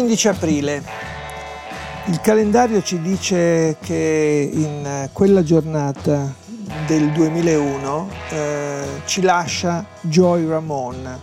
15 aprile. Il calendario ci dice che in quella giornata del 2001 eh, ci lascia Joy Ramon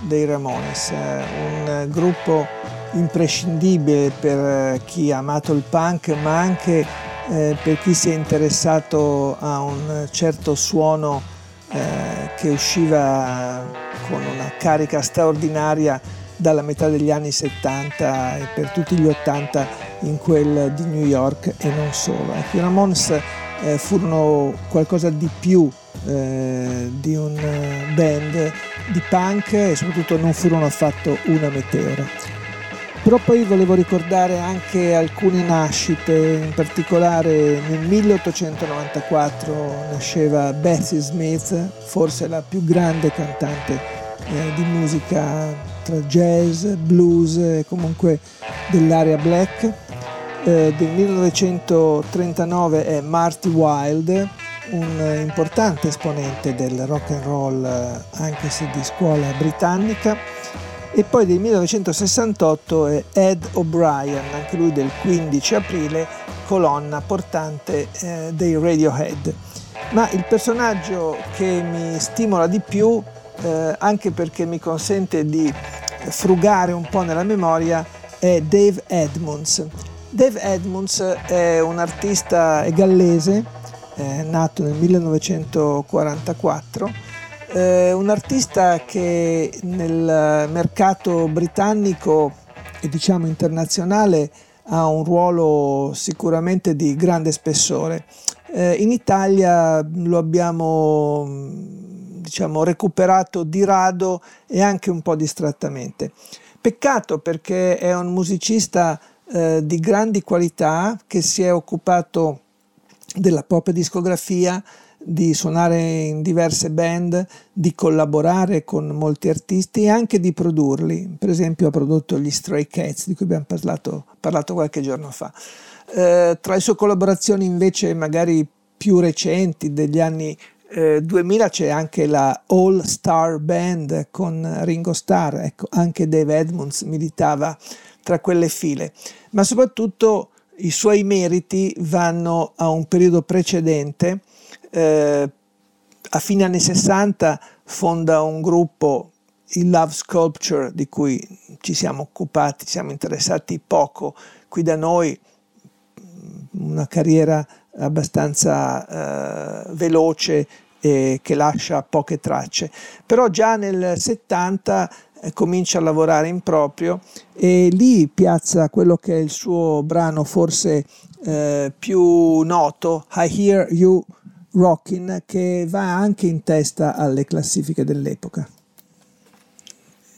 dei Ramones, eh, un gruppo imprescindibile per chi ha amato il punk ma anche eh, per chi si è interessato a un certo suono eh, che usciva con una carica straordinaria dalla metà degli anni 70 e per tutti gli 80 in quel di New York e non solo. Ecco, I Ramones eh, furono qualcosa di più eh, di un eh, band di punk e soprattutto non furono affatto una meteora. Però poi volevo ricordare anche alcune nascite, in particolare nel 1894 nasceva Bessie Smith, forse la più grande cantante eh, di musica tra jazz, blues e comunque dell'area black. Eh, del 1939 è Marty Wilde, un importante esponente del rock and roll eh, anche se di scuola britannica e poi del 1968 è Ed O'Brien, anche lui del 15 aprile, colonna portante eh, dei Radiohead. Ma il personaggio che mi stimola di più, eh, anche perché mi consente di frugare un po' nella memoria è Dave Edmunds. Dave Edmunds è un artista gallese, è nato nel 1944, è un artista che nel mercato britannico e diciamo internazionale ha un ruolo sicuramente di grande spessore. Eh, in Italia lo abbiamo diciamo, recuperato di rado e anche un po' distrattamente. Peccato perché è un musicista eh, di grandi qualità che si è occupato della propria discografia, di suonare in diverse band, di collaborare con molti artisti e anche di produrli. Per esempio ha prodotto gli Stray Cats di cui abbiamo parlato, parlato qualche giorno fa. Eh, tra le sue collaborazioni invece magari più recenti degli anni eh, 2000 c'è anche la All Star Band con Ringo Starr, ecco, anche Dave Edmunds militava tra quelle file, ma soprattutto i suoi meriti vanno a un periodo precedente. Eh, a fine anni 60 fonda un gruppo, il Love Sculpture, di cui ci siamo occupati, siamo interessati poco qui da noi, una carriera abbastanza eh, veloce e che lascia poche tracce. Però già nel 70 eh, comincia a lavorare in proprio e lì piazza quello che è il suo brano forse eh, più noto, I Hear You Rockin', che va anche in testa alle classifiche dell'epoca.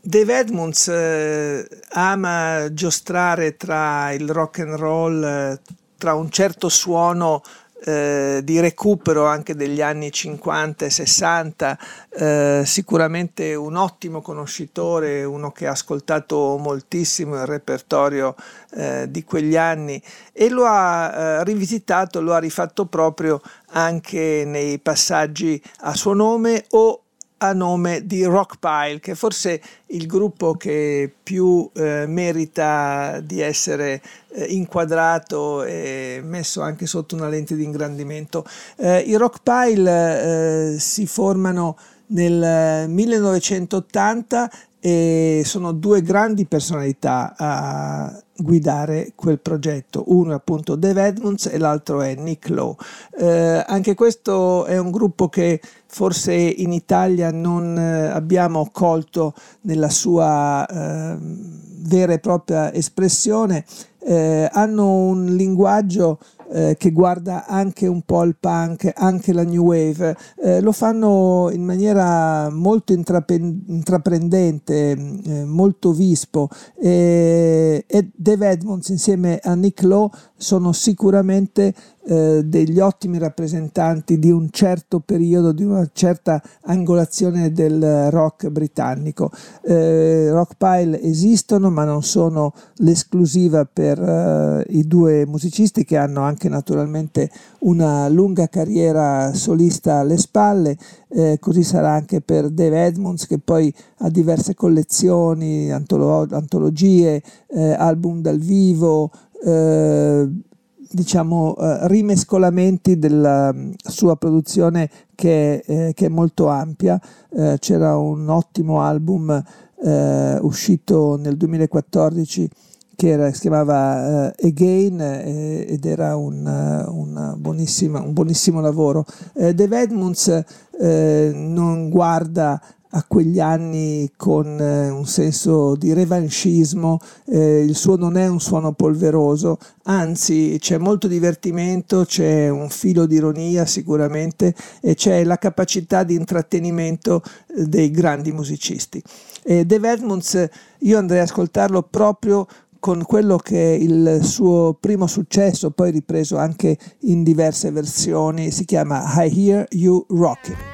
Dave Edmunds eh, ama giostrare tra il rock and roll, tra un certo suono eh, di recupero anche degli anni 50 e 60, eh, sicuramente un ottimo conoscitore, uno che ha ascoltato moltissimo il repertorio eh, di quegli anni e lo ha eh, rivisitato, lo ha rifatto proprio anche nei passaggi a suo nome o a nome di Rockpile, che forse il gruppo che più eh, merita di essere eh, inquadrato e messo anche sotto una lente di ingrandimento. Eh, I Rockpile eh, si formano nel 1980 e sono due grandi personalità a guidare quel progetto. Uno è appunto Dave Edmunds e l'altro è Nick Lowe. Eh, anche questo è un gruppo che forse in Italia non eh, abbiamo colto nella sua eh, vera e propria espressione. Eh, hanno un linguaggio eh, che guarda anche un po' il punk, anche la new wave, eh, lo fanno in maniera molto intraprendente, eh, molto vispo e, e Dave Edmonds insieme a Nick Lowe sono sicuramente eh, degli ottimi rappresentanti di un certo periodo, di una certa angolazione del rock britannico. Eh, rock Pile esistono, ma non sono l'esclusiva per eh, i due musicisti che hanno anche naturalmente una lunga carriera solista alle spalle. Eh, così sarà anche per Dave Edmonds che poi ha diverse collezioni, antolo- antologie, eh, album dal vivo, eh, diciamo, eh, rimescolamenti della mm, sua produzione che, eh, che è molto ampia. Eh, c'era un ottimo album eh, uscito nel 2014 che era, si chiamava uh, Again eh, ed era un, un, buonissimo lavoro. Eh, Dave Edmunds eh, non guarda a quegli anni con eh, un senso di revanchismo, eh, il suo non è un suono polveroso, anzi c'è molto divertimento, c'è un filo di ironia sicuramente e c'è la capacità di intrattenimento eh, dei grandi musicisti. E Dave Edmonds io andrei ad ascoltarlo proprio con quello che è il suo primo successo, poi ripreso anche in diverse versioni, si chiama I Hear You Rockin'.